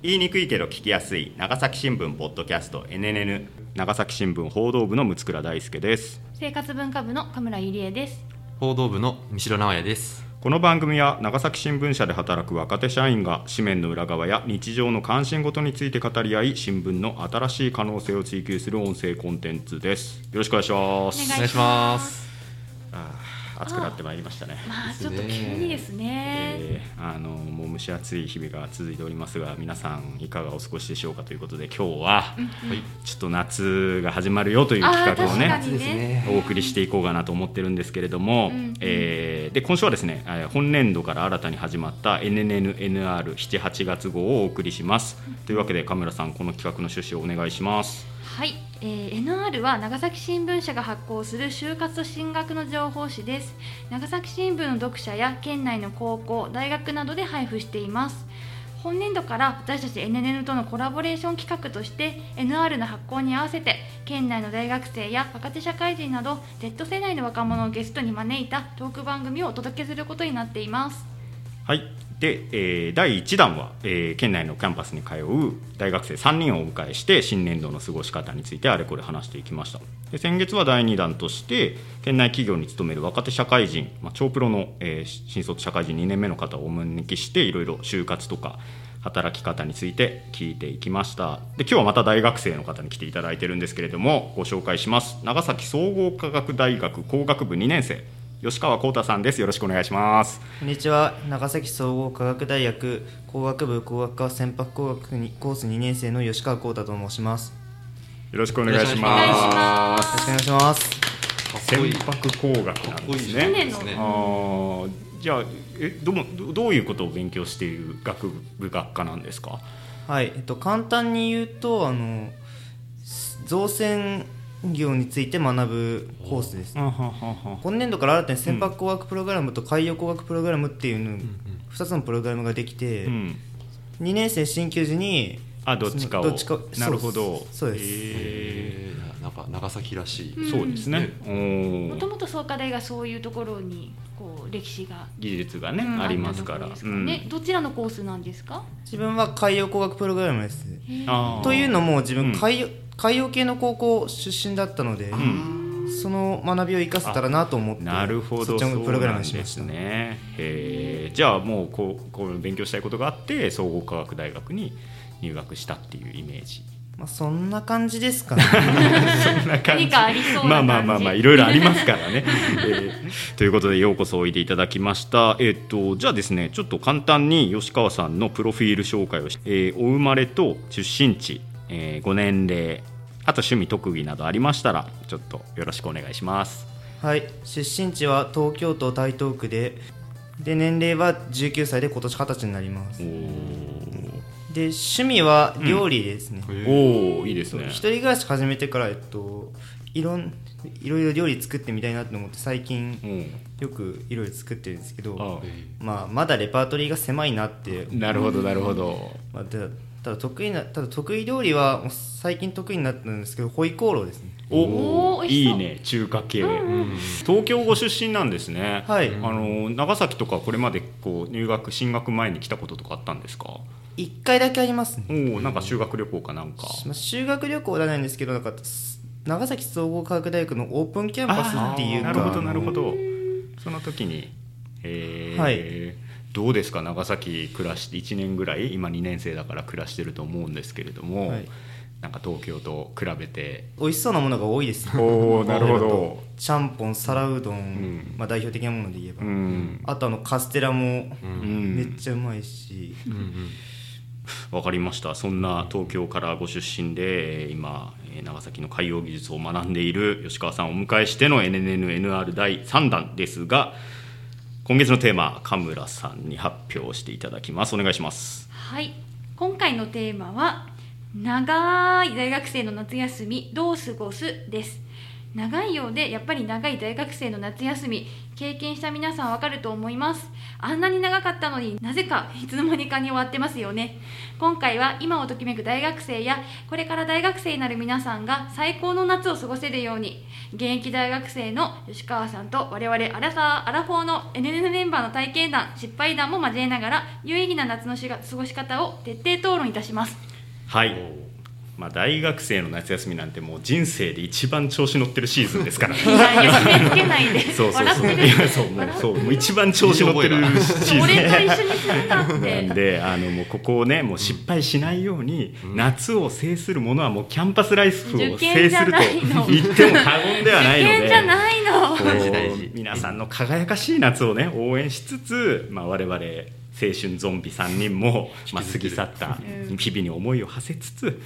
言いにくいけど聞きやすい長崎新聞ポッドキャスト NNN 長崎新聞報道部の六倉大輔です。生活文化部の神村入江です。報道部の三城直也です。この番組は長崎新聞社で働く若手社員が紙面の裏側や日常の関心事について語り合い新聞の新しい可能性を追求する音声コンテンツです。よろしくお願いします。お願いします暑くなってまいりましたね。まあちょっと急にですね、えーあのもう蒸し暑い日々が続いておりますが皆さんいかがお過ごしでしょうかということで今日はちょっと夏が始まるよという企画をねね。お送りしていこうかなと思ってるんですけれども、うんうん。えーで今週はですねえー本年度から新たに始まった NNNR78 月号をお送りします、というわけで神村さんこの企画の趣旨をお願いしますはい、えー NR は長崎新聞社が発行する就活と進学の情報誌です。長崎新聞の読者や県内の高校大学などで配布しています。本年度から私たち NNN とのコラボレーション企画として NR の発行に合わせて県内の大学生や若手社会人など Z 世代の若者をゲストに招いたトーク番組をお届けすることになっています。はいで、えー第1弾は、えー県内のキャンパスに通う大学生3人をお迎えして新年度の過ごし方についてあれこれ話していきました。で先月は第2弾として県内企業に勤める若手社会人、まあ、超プロの、えー新卒社会人2年目の方をお招きしていろいろ就活とか働き方について聞いていきました。で今日はまた大学生の方に来ていただいてるんですけれどもご紹介します。長崎総合科学大学工学部2年生。吉川幸太さんです。よろしくお願いします。こんにちは。長崎総合科学大学工学部工学科船舶工学にコース2年生の吉川幸太と申します。よろしくお願いします。よろしくお願いします。船舶工学なんですね。ですねあーじゃあえどもどどういうことを勉強している学部学科なんですか？はい、えっと、簡単に言うとあの造船業について学ぶコースです。今年度から新たに船舶工学プログラムと海洋工学プログラムっていうの、2つのプログラムができて、うん。2年生新級時にあどっちかを。どっちかなるほど。そうです。ええー。なんか長崎らしい、ん。ーそうですね。もともと創価大がそういうところにこう歴史が、技術がね、うん。ありますから。ねどちらのコースなんですか？自分は海洋工学プログラムです。というのも自うん。分海洋,、海洋系の高校出身だったので、その学びを生かせたらなと思ってなるほどそっちのプログラムにしました。ね。へー。じゃあもうこうこう勉強したいことがあって総合科学大学に入学したっていうイメージ。まあ、そんな感じですかね。そんな感じ。何かありそうな感じ。まあまあまあまあいろいろありますからね、えーということでようこそおいでいただきました。えっ、とじゃあですねちょっと簡単に吉川さんのプロフィール紹介をし、えーお生まれと出身地、えーご年齢あと趣味特技などありましたらちょっとよろしくお願いします。はい。出身地は東京都台東区でで年齢は19歳で今年20歳になります。で趣味は料理ですね、おおいいですね。一人暮らし始めてから、えっと、いろんいろいろ料理作ってみたいなと思って最近うん。よくいろいろ作ってるんですけどあまあ、まだレパートリーが狭いなって。なるほどなるほど。まあ、ただ得意なただ得意料理はもう最近得意になったんですけどホイコーローですね。おおいいね中華系、東京ご出身なんですね。はい。あの長崎とかこれまでこう入学進学前に来たこととかあったんですか？1回だけありますね、おおなんか修学旅行かなんか。まあ、修学旅行ではないんですけどなんか長崎総合科学大学のオープンキャンパスっていうか。なるほどなるほど。その時に。えー。はいどうですか？長崎暮らして1年ぐらい今2年生だから暮らしてると思うんですけれども、はい。なんか東京と比べて。美味しそうなものが多いです。おお なるほど。ちゃんぽん皿うどん、ん。まあ、代表的なもので言えば、うん。あとあのカステラもうん。めっちゃうまいし、うんうん。わかりました。そんな東京からご出身でえー今えー長崎の海洋技術を学んでいる吉川さんをお迎えしての NNNR 第3弾ですが今月のテーマ神村さんに発表していただきます。お願いします。はい。今回のテーマは長い大学生の夏休みどう過ごす？です。長いようでやっぱり長い大学生の夏休み経験した皆さんわかると思います。あんなに長かったのになぜかいつの間にかに終わってますよね。今回は今をときめく大学生やこれから大学生になる皆さんが最高の夏を過ごせるように現役大学生の吉川さんと我々アラサーアラフォーの NN メンバーの体験談失敗談も交えながら有意義な夏のしが過ごし方を徹底討論いたします。はい。まあ、大学生の夏休みなんてもう人生で一番調子乗ってるシーズンですから。いやいや締め付けないで。そうそうそう。笑ってる。いやそうもうそうもう一番調子乗ってるシーズン。俺と一緒にするんだって。なんであのもうここをねもう失敗しないように、夏を制するものはもうキャンパスライフを制すると言っても過言ではないので。受験じゃないの。こう大事。大事皆さんの輝かしい夏をね応援しつつ、まあ、我々青春ゾンビ3人も、まあ、過ぎ去った日々に思いを馳せつつ、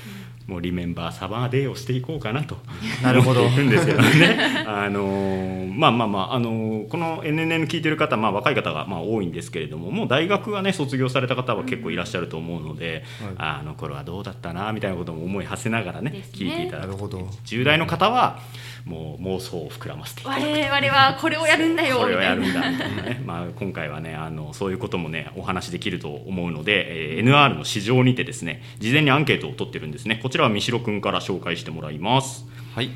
もうリメンバーサマーデーをしていこうかなと なるほど。思っていくんですけどね。あのーまあまあまあ、あのーこの NNN 聞いてる方、まあ、若い方がまあ多いんですけれどももう大学はね卒業された方は結構いらっしゃると思うので、ああの頃はどうだったなみたいなことも思い馳せながらねね。聞いていただくなるほど。10代の方はもう妄想を膨らませていただく。我々はこれをやるんだよ。これをやるみんだみたいなね、まあ、今回はねあのそういうこともねお話できると思うので、えー NR の市場にてですね事前にアンケートを取ってるんですね。こちらは三代君から紹介してもらいます。はい、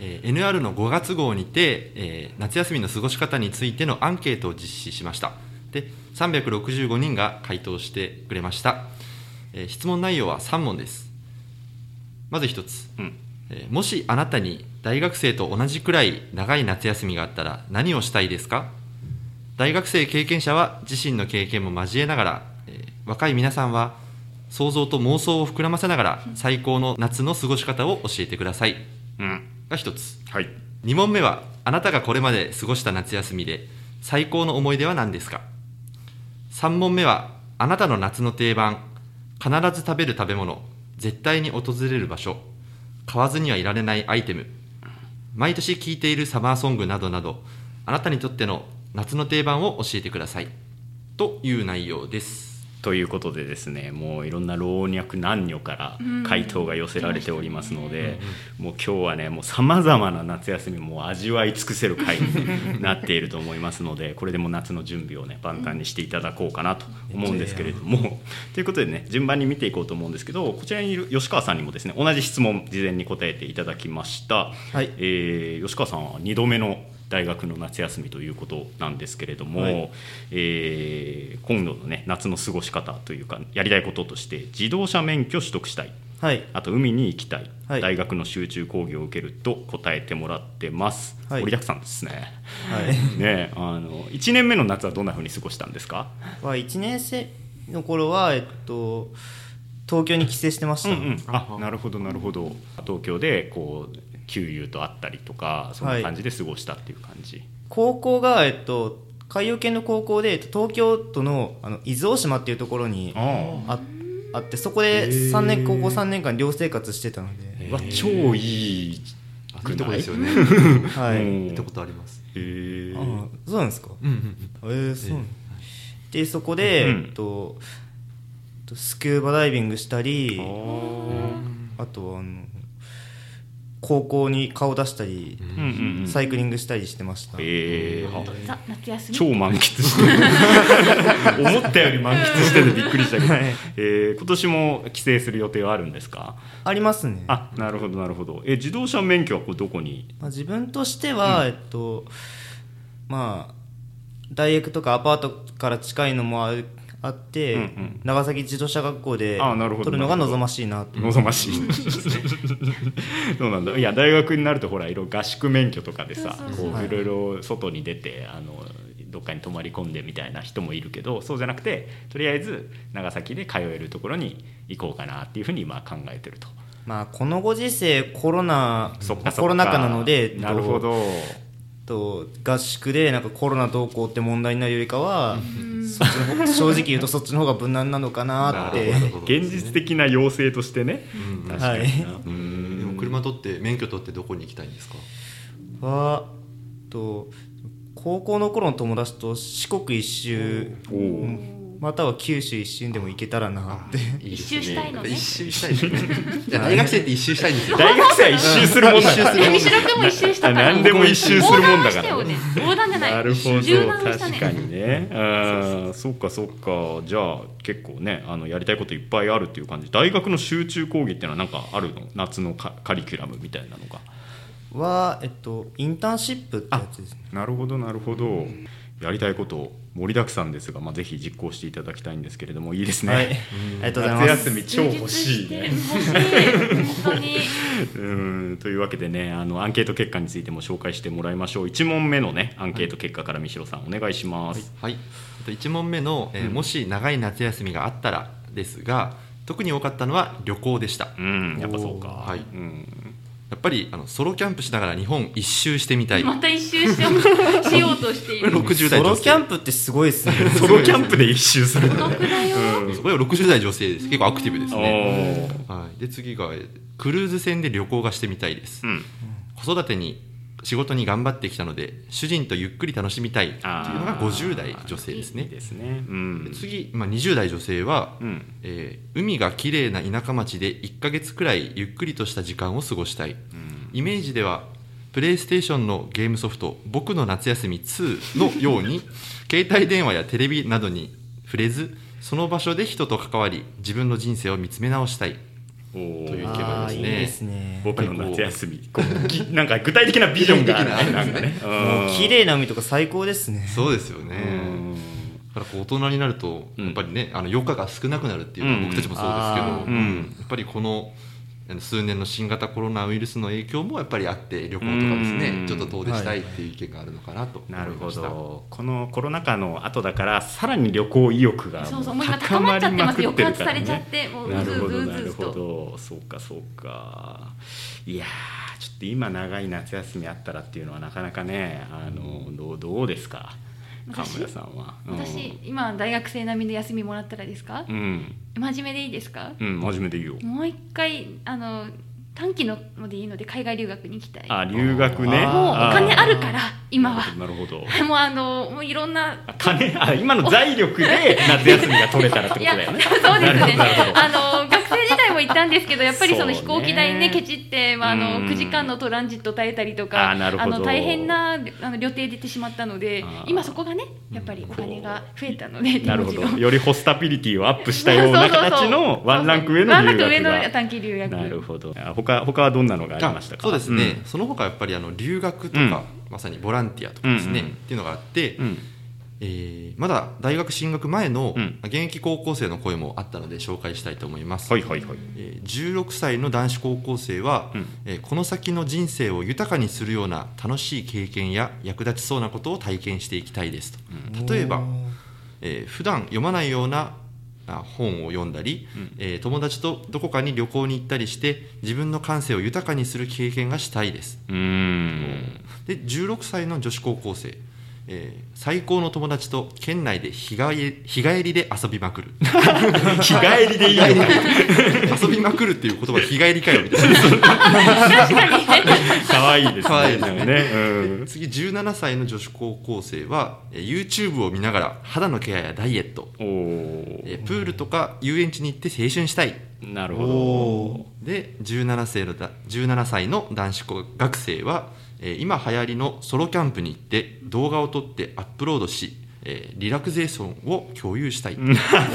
えー NR の5月号にて、えー夏休みの過ごし方についてのアンケートを実施しました。で365人が回答してくれました、えー質問内容は3問です。まず1つ、うん。えーもしあなたに大学生と同じくらい長い夏休みがあったら何をしたいですか？大学生経験者は自身の経験も交えながら、えー若い皆さんは想像と妄想を膨らませながら最高の夏の過ごし方を教えてください。うん。が一つ。はい。2問目はあなたがこれまで過ごした夏休みで最高の思い出は何ですか？3問目はあなたの夏の定番必ず食べる食べ物絶対に訪れる場所買わずにはいられないアイテム。毎年聴いているサマーソングなどなどあなたにとっての夏の定番を教えてください。という内容です。ということでですねもういろんな老若男女から回答が寄せられておりますので、もう今日はねもうさまざまな夏休みも味わい尽くせる回になっていると思いますので これでもう夏の準備をね万端にしていただこうかなと思うんですけれども。ということでね順番に見ていこうと思うんですけどこちらにいる吉川さんにもですね同じ質問事前に答えていただきました、はい。えー吉川さんは2度目の大学の夏休みということなんですけれども、はい。えー今度のね夏の過ごし方というかやりたいこととして自動車免許取得したい。はい。あと海に行きたい、はい。大学の集中講義を受けると答えてもらってます、はい。盛りだくさんですね。はい。ねあの1年目の夏はどんなふうに過ごしたんですか？は1年生の頃はえっと東京に帰省してました、うんうん、あなるほどなるほど。東京でこう旧友と会ったりとかそんな感じで過ごしたっていう感じ、高校が、えっと、海洋系の高校でえっと東京都のあの伊豆大島っていうところにああ。あってそこで3年高校3年間寮生活してたので、わ超いいあいいとこですよね。はい、うん。行ったことあります。へーあそうなんですか？うんうんえー、そうでそこで、うんえっととスキューバダイビングしたりあとはあの高校に顔出したり、うんうんうん。サイクリングしたりしてました、えー。夏休み？超満喫してる。思ったより満喫しててびっくりしたけど、はい。えー。今年も帰省する予定はあるんですか？ありますね。あなるほどなるほど。え自動車免許はこれどこに？まあ、自分としては、えっとまあ大学とかアパートから近いのもあるあって、うんうん。長崎自動車学校であなるほど。取るのが望ましいなと。望ましい。そうなんだ。いや大学になるとほらいろいろ合宿免許とかでさそうそうそう。はいこうい。ろいろ外に出てあのどっかに泊まり込んでみたいな人もいるけどそうじゃなくてとりあえず長崎で通えるところに行こうかなっていうふうに今考えてると。まあこのご時世コロナそっかそっか。コロナ禍なのでなるほどと合宿でなんかコロナどうこうって問題になるよりかは、そっちの方 正直言うとそっちの方が無難なのかなって。現実的な要請としてね、うん。確かにな、はい。うでんも車取って免許取ってどこに行きたいんですか？はと高校の頃の友達と四国一周または九州一周でも行けたらなって。いいです一周したいのね。一周したい大学生って一周したいんですよ。大学生は一周するもんだから。も一周したから何でも一周するもんだから。横断したよね横断じゃないなるほど。確かにね。あーそっかそっか。じゃあ結構ねあのやりたいこといっぱいあるっていう感じ。大学の集中講義っていうのはなんかあるの？夏のカカリキュラムみたいなのが。はえっとインターンシップってやつですね。なるほどなるほど。やりたいこと盛りだくさんですが、まあ、ぜひ実行していただきたいんですけれどもいいですね、はい。ありがとうございます夏休み超欲しいね というわけでねあのアンケート結果についても紹介してもらいましょう。1問目のねアンケート結果から三代さんお願いします、はい、1問目の、えーうん。もし長い夏休みがあったら」ですが特に多かったのは旅行でした。うん。やっぱそうか。はい。うんやっぱりあのソロキャンプしながら日本一周してみたい。また一周しよう しようとしている。60代ソロキャンプってすごいですね。ソロキャンプで一周する。独だよ。うん。そこは60代女性です。結構アクティブですね、はい、で次がえークルーズ船で旅行がしてみたいです、うん。子育てに仕事に頑張ってきたので主人とゆっくり楽しみたいっていうのが50代女性ですいいねですね。うん。で次、まあ、20代女性は、うん。えー海が綺麗な田舎町で1ヶ月くらいゆっくりとした時間を過ごしたい、イメージではプレイステーションのゲームソフト「僕の夏休み2」のように 携帯電話やテレビなどに触れずその場所で人と関わり自分の人生を見つめ直したいという意見がですね。いいですね。僕の夏休み。こうぎ なんか具体的なビジョンがある。ねな。んかね。もう綺麗な海とか最高ですね。そうですよね。うん。だからこう大人になるとうんやっぱりね、あの余暇が少なくなるっていう僕たちもそうですけど、やっぱりこの数年の新型コロナウイルスの影響もやっぱりあって旅行とかですね、うん。ちょっと遠出したいっていう意見があるのかなと思いなるほどこのコロナ禍の後だからさらに旅行意欲がそうそうもう今高まっちゃってます抑圧されちゃってもううなるほどなるほど。そうかそうか。いやーちょっと今長い夏休みあったらっていうのはなかなかねあのどうどうですか？川私村さんは。うん。私今大学生並みで休みもらったらですか？うん。真面目でいいですか？うん真面目でいいよ。もう一回あの短期のでいいので海外留学に行きたい。あ留学ね。もうお金あるから今は。なるほどもうあのもういろんな。あ金あ今の財力で夏休みが取れたらってことだよね。そうですなるほねあの学生時代も行ったんですけどやっぱりその飛行機代ねケチって、まあ、あうん。の9時間のトランジット耐えたりとかあなるほど。の大変なあの旅程出てしまったので今そこがねやっぱりお金が増えたのでなるほど。よりホスタビリティをアップしたような形の ワンランク上のワンラ留学ンク上のが。短期留学。なるほど。あ他他はどんなのがありましたか？そうですね、その他やっぱりあの留学とか、うんまさにボランティアとかですね、うんうん。っていうのがあって、うん。えーまだ大学進学前のうん。現役高校生の声もあったので紹介したいと思います、はいはいはい。えー16歳の男子高校生は、うん。えーこの先の人生を豊かにするような楽しい経験や役立ちそうなことを体験していきたいですと、例えば、えー普段読まないようなあ本を読んだり、うん。えー友達とどこかに旅行に行ったりして自分の感性を豊かにする経験がしたいです。で16歳の女子高校生、えー最高の友達と県内で日帰り日帰りで遊びまくる。日帰りでいいよ 遊びまくるっていう言葉日帰りかよみたいな。可愛いですね。いですね。ねうん。次17歳の女子高校生はえー YouTube を見ながら肌のケアやダイエット、えープールとか遊園地に行って青春したい。なるほで17歳のだ17歳の男子高学生は、えー今流行りのソロキャンプに行って動画を撮ってアップロードし、えーリラクゼーションを共有したい、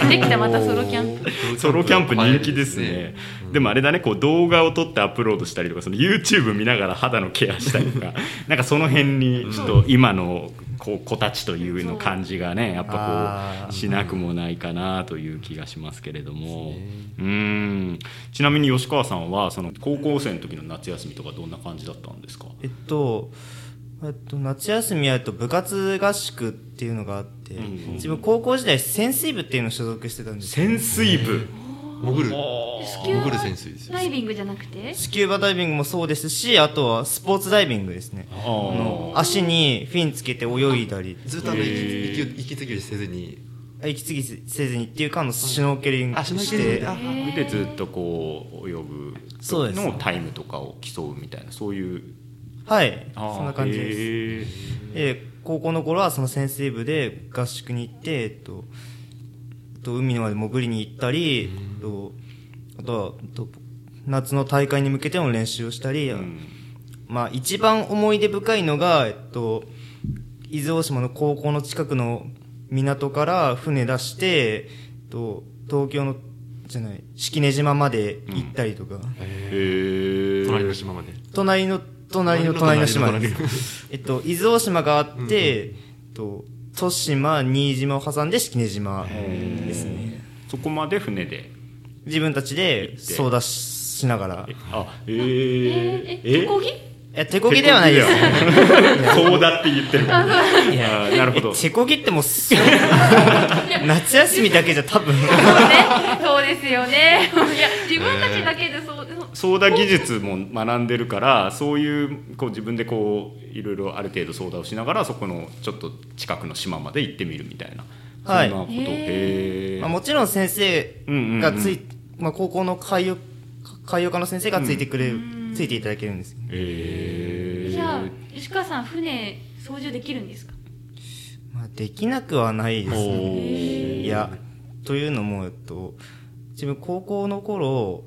できたまたソロキャンプ。ど ソロキャンプ人気ですね。流行りですねでもあれだねこう動画を撮ってアップロードしたりとかその YouTube 見ながら肌のケアしたりとか なんかその辺にちょっと今のこう子たちというの感じがねやっぱこうしなくもないかなという気がしますけれども。うん。ちなみに吉川さんはその高校生の時の夏休みとかどんな感じだったんですか？えっとえっと夏休みやると部活合宿っていうのがあって、うんうん自分高校時代潜水部っていうのを所属してたんですよ。潜水部？潜る。潜る潜水ですよ。ダイビングじゃなくて？スキューバダイビングもそうですしあとはスポーツダイビングですね。足にフィンつけて泳いだり。ずっとあのへ息ー。息息継ぎせずに。息継ぎせずにっていうかあのシュノーケリングあシュノーしてケリング。あでずっとこう泳ぐそうです。のタイムとかを競うみたいなそういう。はい。そんな感じです。へで高校の頃はその潜水部で合宿に行って、えっと、と海のまで潜りに行ったり、とあとはと夏の大会に向けての練習をしたり、まあ、一番思い出深いのが、えっと、伊豆大島の高校の近くの港から船出して、えっと、東京のじゃない式根島まで行ったりとか、へえ隣の島まで。隣の隣の隣の島です。えっと、伊豆大島があって、えっと、豊島、新島を挟んで式根島ですね。そこまで船で？自分たちで相談しながら。あへええー、え？手こぎ？いや、手こぎではないです。そうだって言ってるいやなるほど。え手こぎってもうす、夏休みだけじゃ多分。そうね。そうですよね。いや自分たちだけでそうそうソーダ技術も学んでるからそういうこう自分でこういろいろある程度相談をしながらそこのちょっと近くの島まで行ってみるみたいな、はい。そんなこと。へへえまあ、もちろん先生がつい、まあ、高校の海洋海洋科の先生がついてくれる、ついていただけるんですへえじゃあ吉川さん船操縦できるんですか？まあ、できなくはないですおねー。いやというのも、えっと、自分高校の頃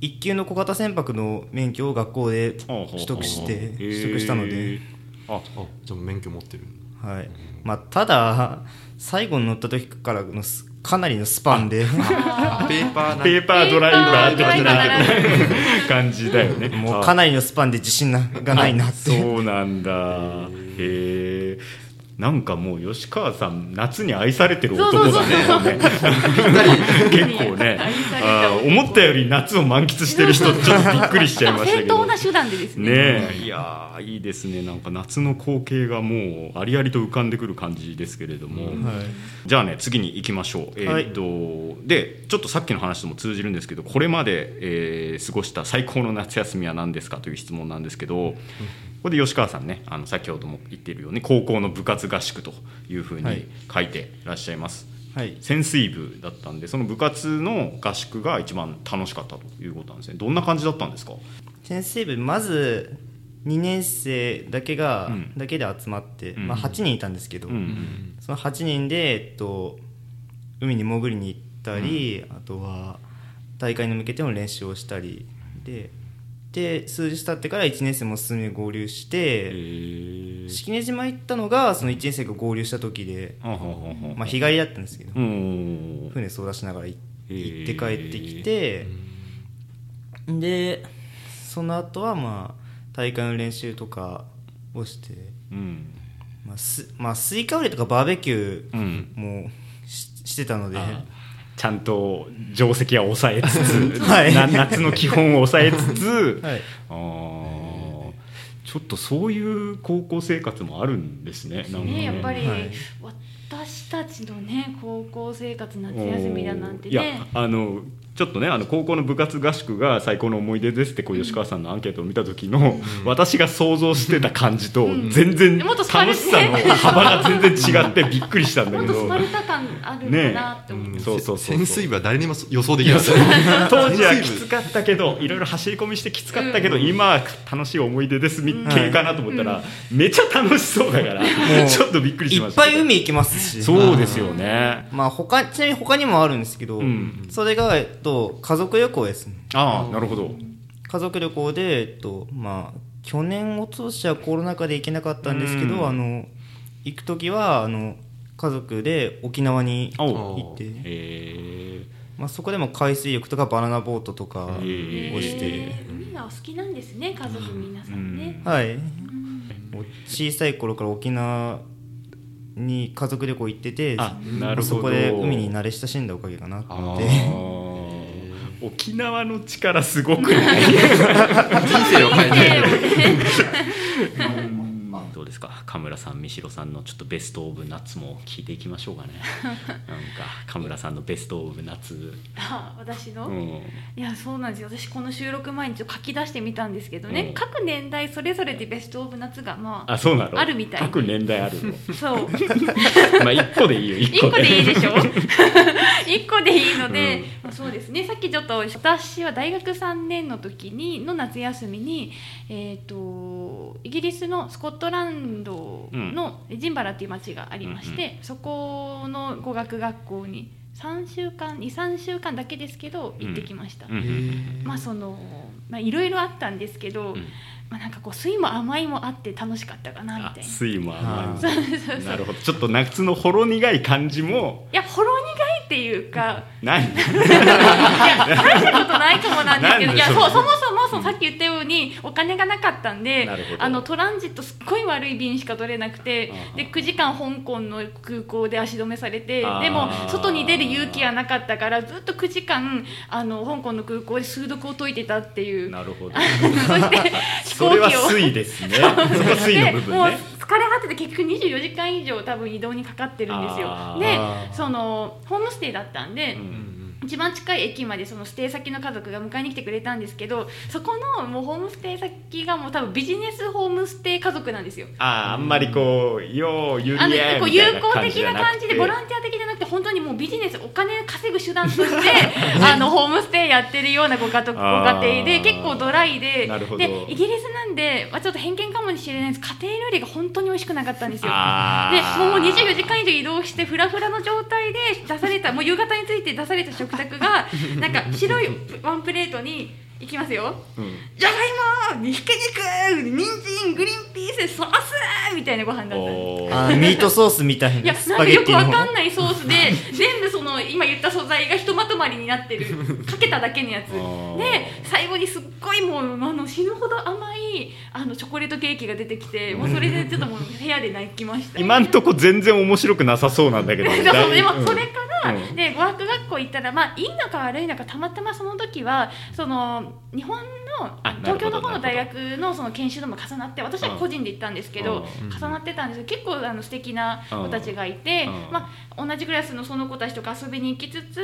一級の小型船舶の免許を学校で取得して取得したので、ああじゃあ免許持ってる。はい。まあ、ただ最後に乗った時からのすかなりのスパンで。ペーパーな ペーパードライバー的ペーパードライバなー。感じだよね。もうかなりのスパンで自信ながないなって。そうなんだ。へえなんかもう吉川さん夏に愛されてる男だね。結構ねあー思ったより夏を満喫してる人ちょっとびっくりしちゃいました正けど。当な手段でですね。ねえ。いやーいいですね。なんか夏の光景がもうありありと浮かんでくる感じですけれども、はい。じゃあね次に行きましょう、えーっとでちょっとさっきの話とも通じるんですけどこれまで、えー過ごした最高の夏休みは何ですかという質問なんですけど、ここで吉川さんねあの先ほども言っているように高校の部活合宿というふうはい。に書いてらっしゃいます、はい。潜水部だったんでその部活の合宿が一番楽しかったということなんですね。どんな感じだったんですか？先生部まず2年生だけが、うん。だけで集まって、うん。まあ、8人いたんですけど、うん。その8人で、えっと、海に潜りに行ったり、あとは大会に向けての練習をしたりでで数日経ってから1年生も数名合流しえて、ー。式根島行ったのがその1年生が合流した時で、まあ、日帰りだったんですけど、うん。船操舵しながら行って帰ってきて、でその後はまあ大会の練習とかをして、うん。まあすまあ、スイカ売りとかバーベキューうんもししてたので、ちゃんと定石は抑 えつつ、はい。な夏の基本を抑えつつ、はい。ちょっとそういう高校生活もあるんですねなんか。ねやっぱり、はい。私たちのね高校生活夏休みだなんていやねあのちょっとねあの高校の部活合宿が最高の思い出ですってこう吉川さんのアンケートを見た時の、私が想像してた感じとん。全然楽しさの 幅が全然違ってびっくりしたんだけど。もっとスパルタ感あるのかなって思って、そうそう潜水部は誰にも予想できない。当時はきつかったけどいろいろ走り込みしてきつかったけど、今は楽しい思い出ですみ系かなと思ったら、めちゃ楽しそうだから、ちょっとびっくりしいっました。ぱい海行きますし。そうですよね。まあ他ちなみに他にもあるんですけど、うん。それが、えっと、家族旅行ですね。ああなるほど。家族旅行で、えっとまあ、去年おととしはコロナ禍で行けなかったんですけど、うん。あの行く時はあの家族で沖縄にお行って、え。まあ、そこでも海水浴とかバナナボートとかをして、えー海がお好きなんですね家族皆さんね、はい、もう小さい頃から沖縄に家族旅行行っててあなるほど。そこで海に慣れ親しんだおかげかなって沖縄の力すごくない？人生を変えないどうですか？神村さん三代さんのちょっとベスト・オブ・ナッツも聞いていきましょうかね。なんか神村さんのベスト・オブ・ナッツ、あ私の、うん、いやそうなんですよ。私この収録前にちょっと書き出してみたんですけどね、うん。各年代それぞれでベスト・オブ・夏がまああそうなの？あるみたい各年代あるの？そう。まあ一個でいいよ。一1個個でいいでしょ？1個でいいので、まあ、そうですね。さっきちょっと私は大学3年の時にの夏休みに、えー、とイギリスのスコットランドのエジンバラっていう町がありまして、そこの語学学校に3週間23週間だけですけど行ってきました、うんうんまあそのまあいろいろあったんですけど、うん。まあなんかこう酸いも甘いもあって楽しかったかなみあたいな。水も甘い。もそうそうそう。なるほど。ちょっと夏のほろ苦い感じも。いやほろ苦いっていうか ないいや大したことないかもなんですけどいやそううそもそもそのさっき言ったようにお金がなかったんであのトランジットすっごい悪い便しか取れなくてで9時間香港の空港で足止めされてでも外に出る勇気がなかったからずっと9時間あの香港の空港で数読を解いてたっていう。なるほど。そして飛 それは行機を。水ですね。そこは水の部分でもうね疲れ果てて結局24時間以上多分移動にかかってるんですよ。でそのホームステイだったんで、うん一番近い駅までそのステイ先の家族が迎えに来てくれたんですけどそこのもうホームステイ先がもう多分ビジネスホームステイ家族なんですよ。あーあんまりこうようゆりこうみたいな友好的な感じでボランティア的じゃなくて本当にもうビジネスお金稼ぐ手段として あのホームステイやってるようなご家族ご家庭で 結構ドライででイギリスなんで、まあ、ちょっと偏見かもしれないです家庭料理が本当に美味しくなかったんですよ。あでーもう24時間以上移動してフラフラの状態で出されたもう夕方について出された食卓がなんか白いワンプレートにいきますよ。うん。じゃがいもひき肉人参グリーンピースソースみたいなご飯だったあーミートソースみたいいやなんかよくわかんないソースで全部その今言った素材がひとまとまりになってる。かけただけのやつ。で最後にすっごいもうあの死ぬほど甘いあのチョコレートケーキが出てきてもうそれでちょっともう部屋で泣きました。今んとこ全然面白くなさそうなんだけど でもそれから、うん。で語学学校行ったらまあいいのか悪いのかたまたまその時はその日本の東京の方の大学のその研修とも重なって私は個人で行ったんですけど、うん。重なってたんです。けど結構あの素敵な子たちがいて、うん。まあ、同じクラスのその子たちとか遊びに行きつつ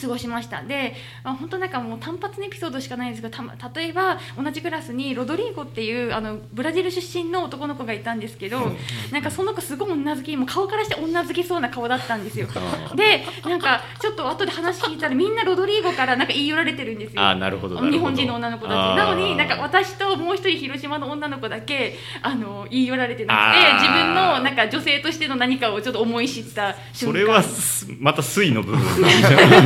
過ごしました。で、まあ、本当なんかもう単発のエピソードしかないんですけどたま例えば同じクラスにロドリーゴっていうあのブラジル出身の男の子がいたんですけど、なんかその子すごい女好きもう顔からして女好きそうな顔だったんですよ。あでなんかちょっと後で話聞いたらみんなロドリーゴからなんか言い寄られてるんですよ。あーなるほど日本人の女の子たち。なのになんか私ともう一人広島の女の子だけあの言い寄られてなくて自分のなんか女性としての何かをちょっと思い知った瞬間。それはすまた水の部分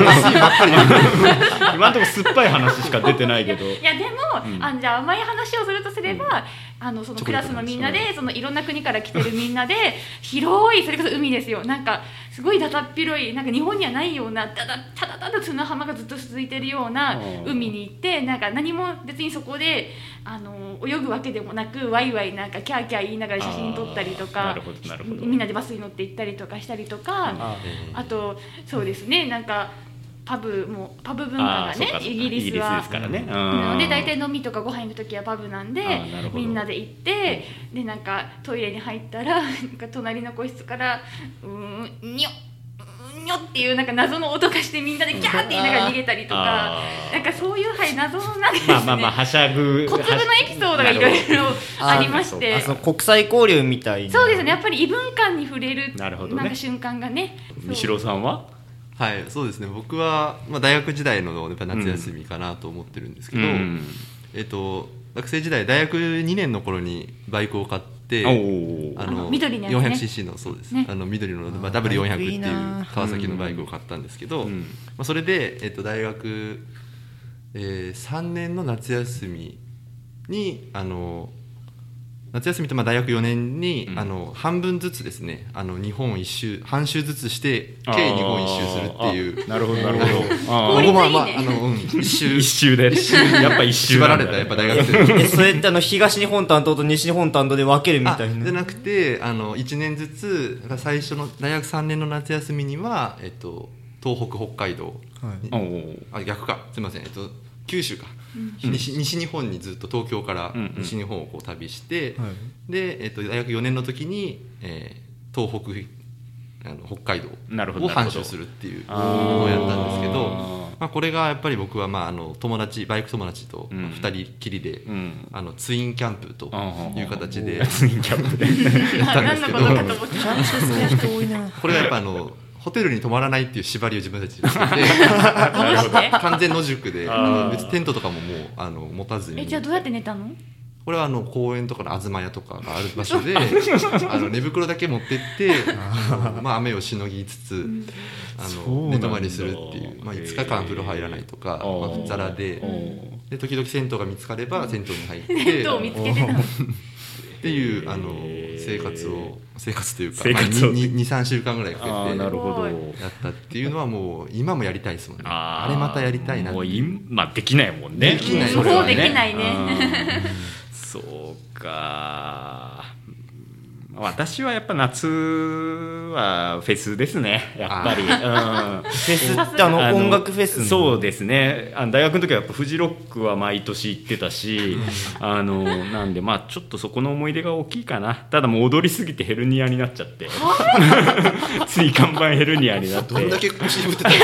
なんじゃない今んところ酸っぱい話しか出てないけど。いやでも、うん。あじゃあ甘い話をするとすれば、あのそのクラスのみんなでそのいろんな国から来てるみんなで広いそれこそ海ですよ。なんかすごいだだっ広いなんか日本にはないようなただただただ砂浜がずっと続いてるようなうん海に行ってなんか何も別にそこであの泳ぐわけでもなくワイワイなんかキャーキャー言いながら写真撮ったりとかあーなるほどなるほど。みんなでバスに乗って行ったりとかしたりとか。ああとそうですねなんかパブもパブ文化がねイギリスは。ですからね。なので大体の飲みとかご飯行く時はパブなんでみんなで行ってでなんかトイレに入ったらなんか隣の個室から「うーんにょにょ」っていうなんか謎の音がしてみんなでキャーって言いながら逃げたりとかなんかそういうはい謎なんですね、まあまあまあはしゃぐ小粒のエピソードがいろいろありまして。あその国際交流みたいな。そうですね。やっぱり異文化に触れるなるほどね。んか瞬間がね。三代さんは？はいそうですね。僕は、まあ、大学時代のやっぱ夏休みかなと思ってるんですけど、うん。えっと学生時代大学2年の頃にバイクを買ってあのあの緑のやつね。400cc のそうです、ね。あの緑の、まあ、あー W400 バイクいいっていうな川崎のバイクを買ったんですけど、うん。まあ、それで、えっと、大学、えー、3年の夏休みにあの夏休みとまあ大学4年に、うん。あの半分ずつですねあの日本一周半周ずつして計日本一周するっていう。なるほどなるほど。僕 まあまああの、うん、一周。一周で。やっぱ一周縛られたやっぱ大学生。えそれってあの東日本担当と西日本担当で分けるみあたいな？じゃなくてあの1年ずつ最初の大学3年の夏休みには、えっと、東北北海道はい。あ逆か。すみません、えっと、九州か、西西日本にずっと東京からうんうん。西日本をこう旅して、はい。で、えっと、大学4年の時に、えー東北あの北海道なるほどを半周するっていうのをやったんですけどまあ、これがやっぱり僕は、まあ、あの友達バイク友達とうん。2人きりで、うん。あのツインキャンプという形で ツインキャンプで。やったんですけど。これがやっぱあのホテルに泊まらないっていう縛りを自分たちでしてて完全野宿で別にテントとかももうあの持たずに。えじゃあどうやって寝たの？これはあの公園とかの東屋とかがある場所で あの寝袋だけ持ってってまあ、雨をしのぎつつ、あの寝泊まりするっていう、まあ、5日間風呂入らないとか、まあ、ふっざらで。で時々銭湯が見つかれば銭湯に入って。銭湯を見つけてた っていうあの生活を生活というかまあ、23週間ぐらいかあけてやあなるほど。ったっていうのはもう今もやりたいですもんね。あれまたやりたいなってもう今できないもんね。できないもうそれはできないね。うん。そうか私はやっぱ夏はフェスですね。やっぱり、うん。フェスってあの音楽フェスのそうですね。あの大学の時はやっぱフジロックは毎年行ってたし、あのなんでまあちょっとそこの思い出が大きいかな。ただもう踊りすぎてヘルニアになっちゃって。椎間板ヘルニアになって。どんだけ腰振ってた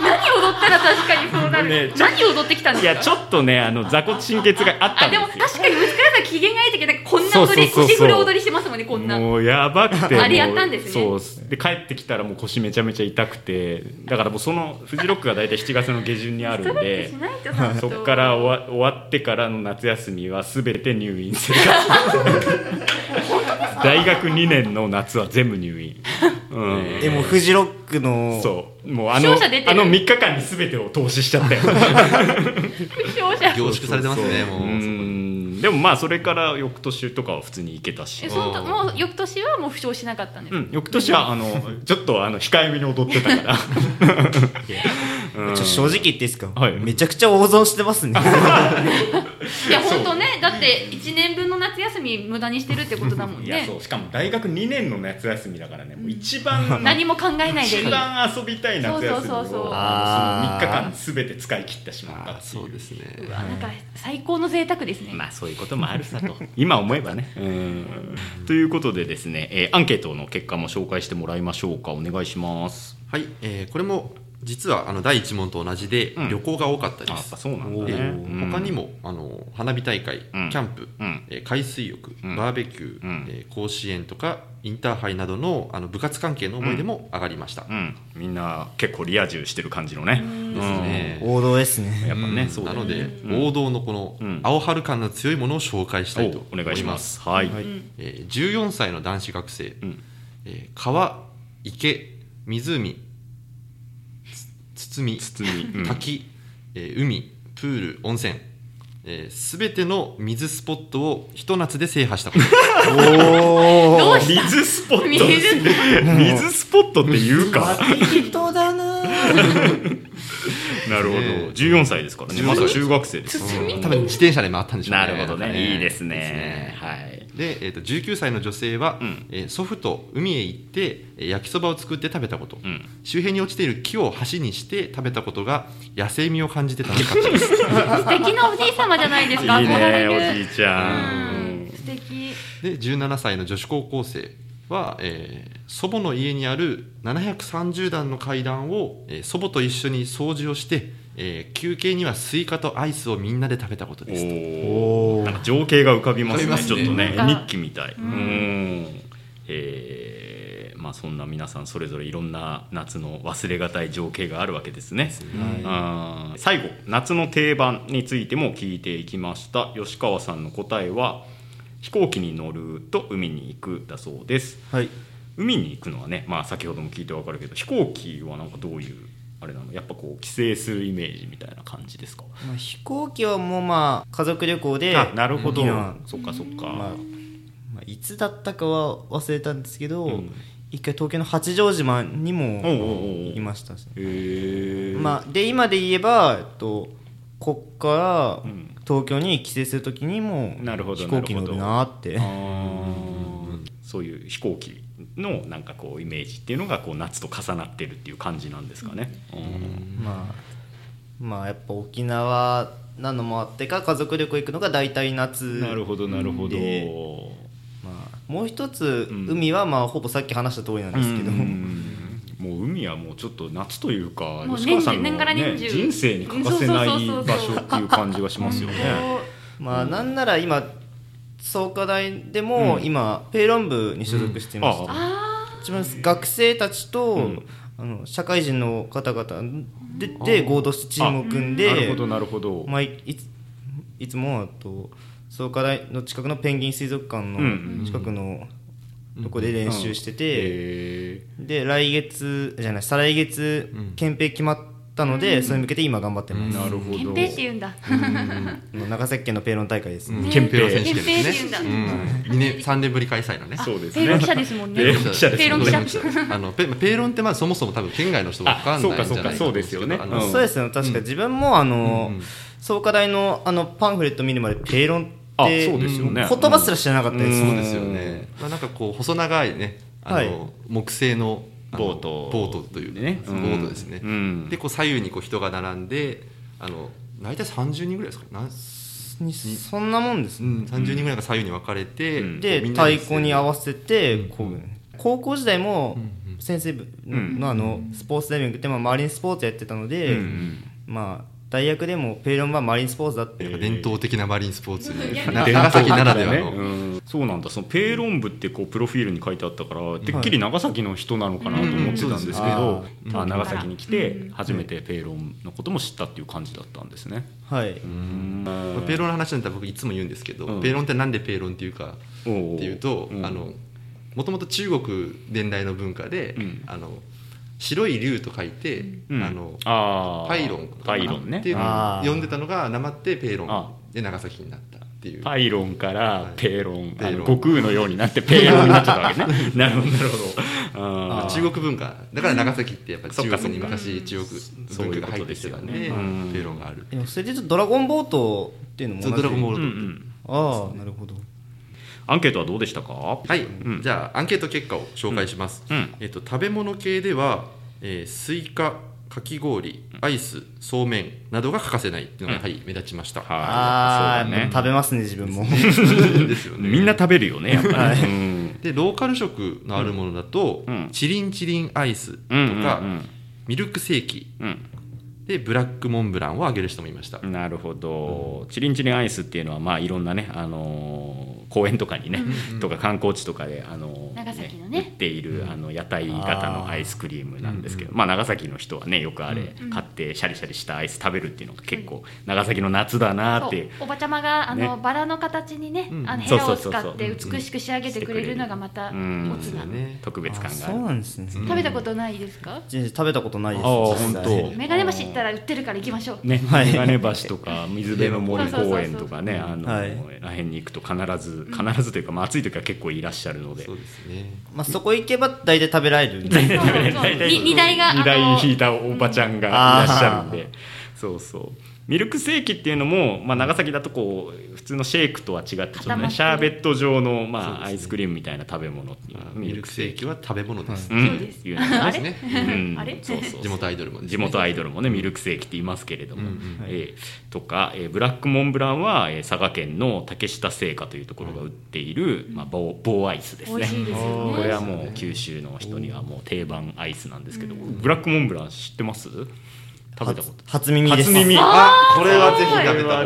何踊った？ら確かにそうなる、ね何踊ってきたんですか？いやちょっとねあの座骨神経痛があったあでんですよ。も確かに息子さん機嫌がいい時なんかこんな踊り腰振る踊りしてますもんねこんな。もうやばくてあれやったんですね。そうで帰ってきたらもう腰めちゃめちゃ痛くてだからもうそのフジロックが大体7月の下旬にあるんでそこから終わ終わってからの夏休みは全て入院生活大学2年の夏は全部入院、うん、でもフジロックのそうもうあのあの3日間に全てを投資しちゃったよ。凝縮されてますねもう。うんでもまあそれから翌年とかは普通に行けたし。えそのともう翌年はもう負傷しなかったんですか、うん、翌年はあの ちょっとあの控えめに踊ってたから。うんちょ正直言っていいですか、はい。めちゃくちゃ大損してますね。いや本当ねだって1年分の夏休み無駄にしてるってことだもんいやねそう。しかも大学2年の夏休みだからねもう一番何も考えないで。いい一番遊びたい夏休みをそうそうそうそう。そのあー3日間全て使い切ってしまったあっていう。そうですね。うわなんか最高の贅沢ですね、まあそういうこともあるさと。今思えばね。うん。ということでですね、えーアンケートの結果も紹介してもらいましょうか。お願いします。はい、えーこれも実はあの第1問と同じでうん。旅行が多かったです。あやっぱ、そうなんだでねうん。他にもあの花火大会、うん。キャンプ、うん。えー海水浴、うん。バーベキュー、うん。えー甲子園とかインターハイなどのあの部活関係の思い出も上がりました、うん。みんな結構リア充してる感じのね。ですね、王道ですね。やっぱね、なので、うん。王道のこのうん。青春感の強いものを紹介したいとおお願いします。はい、えー14歳の男子学生、うん。えー川池湖つ包み包みうん。滝、えー海プール温泉。すべ、全ての水スポットをひと夏で制覇したこと。おどうし水スポット。水水スポットって言うか。人だななるほど。ね14歳ですからね。まだ中学生です。多分自転車で回ったん。でしょうね。なるほどね。いいですね。はいで、えー、と19歳の女性は、うん。えー祖父と海へ行ってえー焼きそばを作って食べたこと、うん。周辺に落ちている木を箸にして食べたことが野生味を感じて楽しかったです。素敵なおじい様じゃないですかいいねおじいちゃうん。ん素敵。で17歳の女子高校生は、えー祖母の家にある730段の階段を、えー祖母と一緒に掃除をして、えー休憩にはスイカとアイスをみんなで食べたことです。おおなんか情景が浮かびますねね。ちょっとね。日記みたい。うん。えーまあそんな皆さんそれぞれいろんな夏の忘れがたい情景があるわけですね。あー最後夏の定番についても聞いていきました。吉川さんの答えは飛行機に乗ると海に行くだそうです。はい。海に行くのはね、まあ、先ほども聞いて分かるけど飛行機はなんかどういうあれなの？やっぱこう帰省するイメージみたいな感じですか？まあ、飛行機はもうまあ家族旅行であなるほど、沖縄そっかそっか、まあまあ、いつだったかは忘れたんですけど、うん。一回東京の八丈島にもおうおうおう。行きましたしへえまあ、で今で言えば、えっと、こっからうん東京に帰省するときにもなるほど飛行機乗るなって。そういう飛行機のなんかこうイメージっていうのがこう夏と重なってるっていう感じなんですかね、うん。まあまあやっぱ沖縄なのもあってか家族旅行行くのが大体夏なるほどなるほど、でまあ、もう一つ、うん。海はまあほぼさっき話した通りなんですけど、うんもう海はもうちょっと夏というか吉川さんの、ね、人生に欠かせない場所っていう感じがしますよね。まあなんなら今創価大でもうん。今ペイロン部に所属していまして、うん。あ一番学生たちと、うん。あの社会人の方々でで合同してチームを組んでなるほどなるほど。まあ、いいついつもあと創価大の近くのペンギン水族館の近くのとこで練習してて、えで来月じゃない再来月憲兵決まったので、それに向けて今頑張ってます、ーなるほど。憲兵って言うんだ。長崎県のペーロン大会ですね、うん。憲兵選手権憲兵ですね。って言うんだ。うん。二年3年ぶり開催のね。そうですね。ペーロン記者ですもんね。ペーロン記者です。ペーロン記者あのペペーロンってまずそもそも多分県外の人わかんないんじゃないあそうかそうか。そうですよね。あのうん。そうですよ確か自分もあの、うん創価大のあのパンフレット見るまでペーロンってあそうですよね。言葉すら知らなかったです、うん。そうですよね、まあ、なんかこう細長いねあの、はい木製のボート。ボートというね。ボートですね、うん。でこう左右にこう人が並んであの大体30人ぐらいですかな、にそんなもんですね、うん、30人ぐらいが左右に分かれて、うん。で太鼓に合わせてうん。こう高校時代も先生のあのスポーツダイビングってまあマリンスポーツやってたのうで、ん。まあ大学でもペーロンはマリンスポーツだって。伝統的なマリンスポーツ長崎 ならではの、うん。そうなんだ。そのペーロン部ってこうプロフィールに書いてあったからてっきり長崎の人なのかなと思ってたんですけど、うんあ長崎に来てうん初めてペーロンのことも知ったっていう感じだったんですね。はい、うん。まあペーロンの話なんて僕いつも言うんですけど、うん。ペーロンってなんでペーロンっていうかっていうと、もともと中国伝来の文化で、うん。あの白い竜と書いて、うん。あのパイロンパイロンね。っていうのあー。を呼んでたのがなまってペーロあンで長崎になったっていう。パイロンからペーロン、ペーロン。あの悟空のようになってペーロンになっちゃったわけね。なるほどなるほど。あー。中国文化。だから長崎ってやっぱり中国に昔中国文化が入ってきてたんでそういうことですよね。うん。ペーロンがあるでもそれでドラゴンボートっていうのもドラゴンボールうんうんああなるほどアンケートはどうでしたか？はい、うん。じゃあアンケート結果を紹介します、うん。えっと、食べ物系では、えースイカかき氷アイスそうめんなどが欠かせないっていうのが、はい、目立ちました。はい。そうだね。ああ食べますね自分も。ですよね。みんな食べるよねやっぱり、でローカル食のあるものだと、うん。チリンチリンアイスとか、うんうんミルクセーキ。うん。でブラックモンブランをあげる人もいました、うんなるほど、チリンチリンアイスっていうのはまあいろんなね、あのー公園とかにね、とか観光地とかで、あのー長崎のね。売っているあの屋台型のアイスクリームなんですけど、まあ、長崎の人はねよくあれ買ってシャリシャリしたアイス食べるっていうのが結構長崎の夏だなって。そうおばちゃまがあの、ね。バラの形にね、うん。あのヘラを使って美しく仕上げてくれるのがまたうん。おつな特別感があそうる。なんですね、食べたことないですか？全然食べたことないですあ本当。メガネ橋行ったら売ってるから行きましょう、ね、はいメガネ橋とか水辺の森公園とかね、あの、はい。らへんに行くと必ず必ずというか、まあ、暑い時は結構いらっしゃるので。そうですね。まあ、そこ行けば大体食べられるんで。そうそうに荷台が荷台あの引いたおばちゃんがいらっしゃるんで、そうそうミルクセーキっていうのも、まあ、長崎だとこう普通のシェイクとは違ってちょっシャーベット状の、まあアイスクリームみたいな食べ物っていうあミルクセーキは食べ物です、うん。そうです。ね。うん。あれ？そうそうそう。地元アイドルも地元アイドルもね。ミルクセーキって言いますけれども、うんうんえーとか、えーブラックモンブランは、えー佐賀県の竹下製菓というところが売っている、まあ、棒棒アイスですね。美味しいですよね。これはもう九州の人にはもう定番アイスなんですけど、ブラックモンブラン知ってます？食べたこと。初耳です。初耳。あこれはぜひ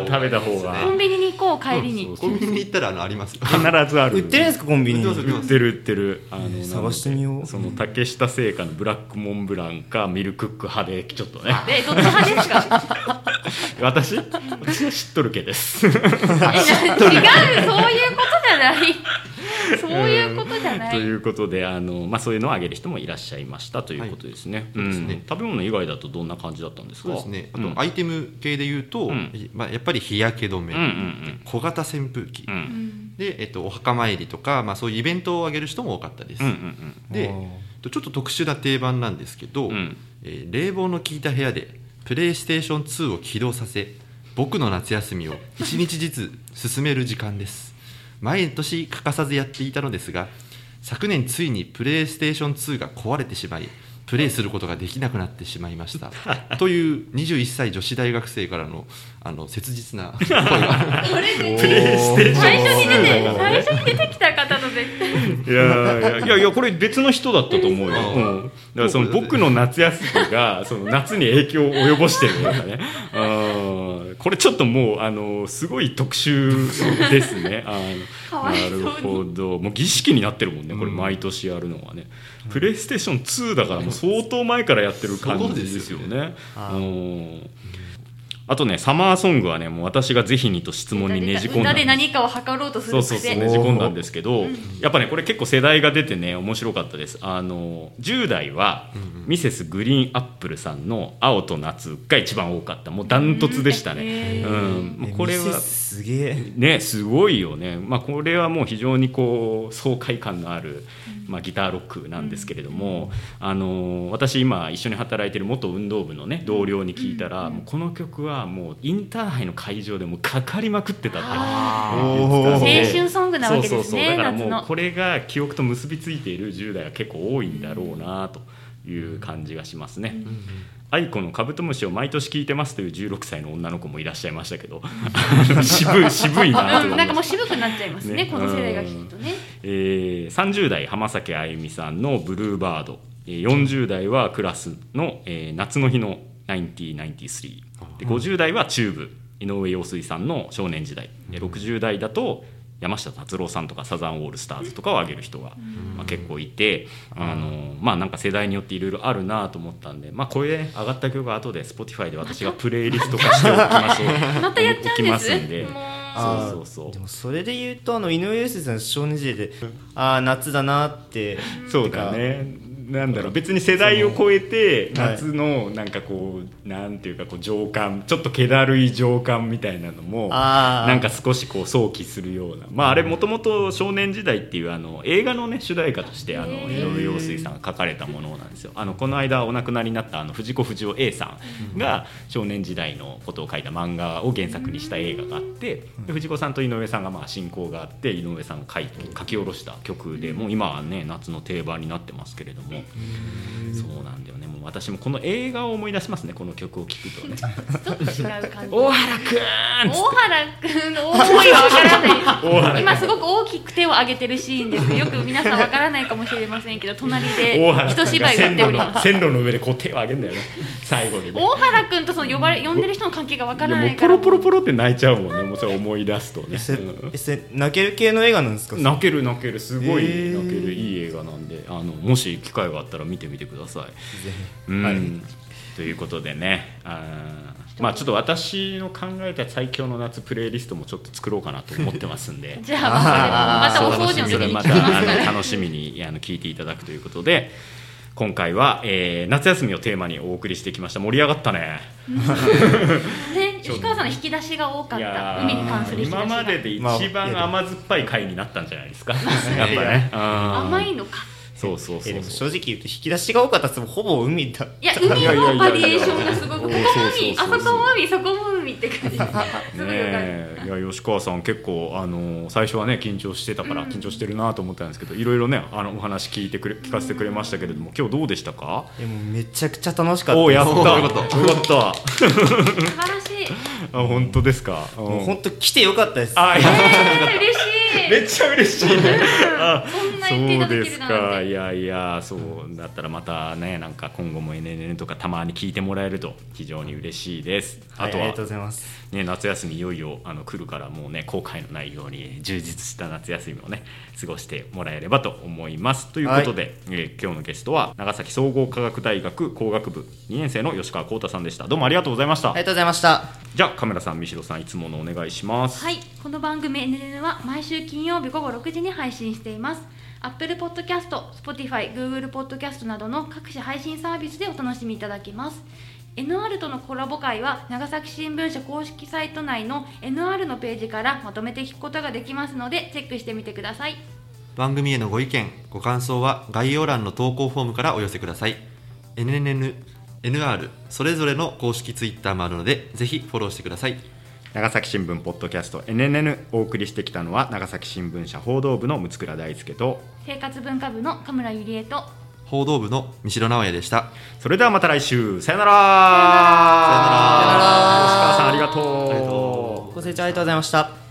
食べた方が。コンビニに行こう帰りに、そうコンビニに行ったらあのあります。よ必ずある。売ってるんですかコンビニに。売ってます売ってる売ってるあの探してみよう。その竹下製菓のブラックモンブランかミルクック派でちょっとね。えどっち派ですか？私？私は知っとるけです。違うそういうことじゃない そういうことじゃない、ということであの、まあ、そういうのをあげる人もいらっしゃいましたということですね,、そうですね。ん。食べ物以外だとどんな感じだったんですか？そうですね。あと、うんアイテム系で言うと、うん。まあ、やっぱり日焼け止め、うんうん小型扇風機、で、えっと、お墓参りとか、まあ、そういうイベントを挙げる人も多かったです、うんうんでちょっと特殊な定番なんですけど、うん。えー冷房の効いた部屋でプレイステーション2を起動させ僕の夏休みを1日ずつ進める時間です毎年欠かさずやっていたのですが昨年ついにプレイステーション2が壊れてしまいプレイすることができなくなってしまいました。という21歳女子大学生からのあの切実な声 がこれでプレイステーション最初に出て2最初に出てきた方の絶対。いやいやいやこれ別の人だったと思うよ、うん、だからその僕の夏休みが その夏に影響を及ぼしてるとかね。うん。これちょっともうあのすごい特殊ですね。なるほど。もう儀式になってるもんねこれ毎年やるのはね、プレイステーション2だからもう相当前からやってる感じですよね。あーうんあとねサマーソングはねもう私がぜひにと質問にねじ込んだ歌で何かを測ろうとするそうそうそうねじ込んだんですけど、やっぱねこれ結構世代が出てね面白かったです。あの10代は、ミセスグリーンアップルさんの「青と夏」が一番多かった。もうダントツでしたね、うん。もうこれはすげえ。ねすごいよね、まあ、これはもう非常にこう爽快感のある、まあ、ギターロックなんですけれども、あの私今一緒に働いてる元運動部のね同僚に聞いたら、もうこの曲はもうインターハイの会場でもうかかりまくってたって。青春ソングなわけですねそうそうそう。だからもうこれが記憶と結びついている10代は結構多いんだろうなという感じがしますね。愛子のカブトムシを毎年聞いてますという16歳の女の子もいらっしゃいましたけど。渋い渋いなうんなんかもう渋くなっちゃいますねね。この世代が聞くとね。えー30代浜崎あゆみさんの「ブルーバード」えー40代はクラスの、えー夏の日の1993で50代はチューブ。井上陽水さんの「少年時代」で60代だと山下達郎さんとかサザンオールスターズとかを挙げる人が、まあ、結構いてあのまあなんか世代によっていろいろあるなと思ったんでまあこれね上がった曲が後で Spotify で私がプレイリスト化しておきましょうまたやっちゃうんです？ますんで。そうそうそう。でもそれで言うとあの井上陽水さんの少年時代でああ夏だなって。そうだねなんだろう別に世代を超えて夏のなんかこうなんていうかこう情感ちょっと気だるい情感みたいなのもなんか少しこう想起するような。まああれもともと「少年時代」っていうあの映画のね主題歌としてあの井上陽水さんが書かれたものなんですよ。あのこの間お亡くなりになったあの藤子不二雄 A さんが少年時代のことを書いた漫画を原作にした映画があってで藤子さんと井上さんがまあ親交があって井上さんが書い書き下ろした曲でもう今はね夏の定番になってますけれどもそうなんだよね。もう私もこの映画を思い出しますね。この曲を聴くとね。ちょっと違う感じ。大原くーん大原くんの思いはわからない。今すごく大きく手を上げてるシーンです。よく皆さんわからないかもしれませんけど隣で一芝居打っております。線路の上でこう手を上げるんだよね。最後にね。大原くんとその呼ばれ呼んでる人の関係がわからないから。ロポロポロって泣いちゃうもんね。もうそれ思い出すとね。泣ける系の映画なんですか？泣ける泣ける。すごい泣ける。いい映画なんで。あのもし機会があったら見てみてください。うん。はい。ということでね。あー。まあちょっと私の考えた最強の夏プレイリストもちょっと作ろうかなと思ってますんで。じゃあまたお掃除の時また楽しみにあの聞いていただくということで。今回は、えー夏休みをテーマにお送りしてきました。盛り上がったね。ね吉川さんの引き出しが多かった。海に関する今までで一番甘酸っぱい回になったんじゃないですか。やっぱね。甘いのかそうそうそうえでも正直言うと引き出しが多かったっつってもほぼ海だ。いや 海のバリエーションがすごくここも海あそうそうそうそこも海そこも海って感じすごいよかっねえいや吉川さん結構あの最初はね緊張してたから緊張してるなと思ったんですけどいろいろねあのお話聞いてくれ聞かせてくれましたけれども今日どうでしたか？でもめちゃくちゃ楽しかったおおやった。よかったよかった。た素晴らしい。あ本当ですか？もう本当来てよかったです。あえー嬉しい。めっちゃ嬉しいね。あそんな言っていただけるなんて。そうですか。いやいやそうだったらまたねなんか今後も NNN とかたまに聞いてもらえると非常に嬉しいです。あとは。はいありがとうございますね、夏休みいよいよあの来るからもうね後悔のないように充実した夏休みをね過ごしてもらえればと思います。ということで、えー今日のゲストは長崎総合科学大学工学部2年生の吉川幸太さんでした。どうもありがとうございました、ありがとうございました。じゃあカメラさん三代さんいつものお願いします。はい、この番組 NN は毎週金曜日午後6時に配信しています。Apple Podcast、Spotify、Google Podcast などの各種配信サービスでお楽しみいただけます。NR とのコラボ会は長崎新聞社公式サイト内の NR のページからまとめて聞くことができますのでチェックしてみてください。番組へのご意見ご感想は概要欄の投稿フォームからお寄せください NNN NR それぞれの公式ツイッターもあるのでぜひフォローしてください長崎新聞ポッドキャスト NNN お送りしてきたのは長崎新聞社報道部の六倉大輔と生活文化部の神村ゆりえと報道部の三代直哉でした。それではまた来週。さよなら。さよなら。吉川さんありがとうありがとう。ご清聴ありがとうございました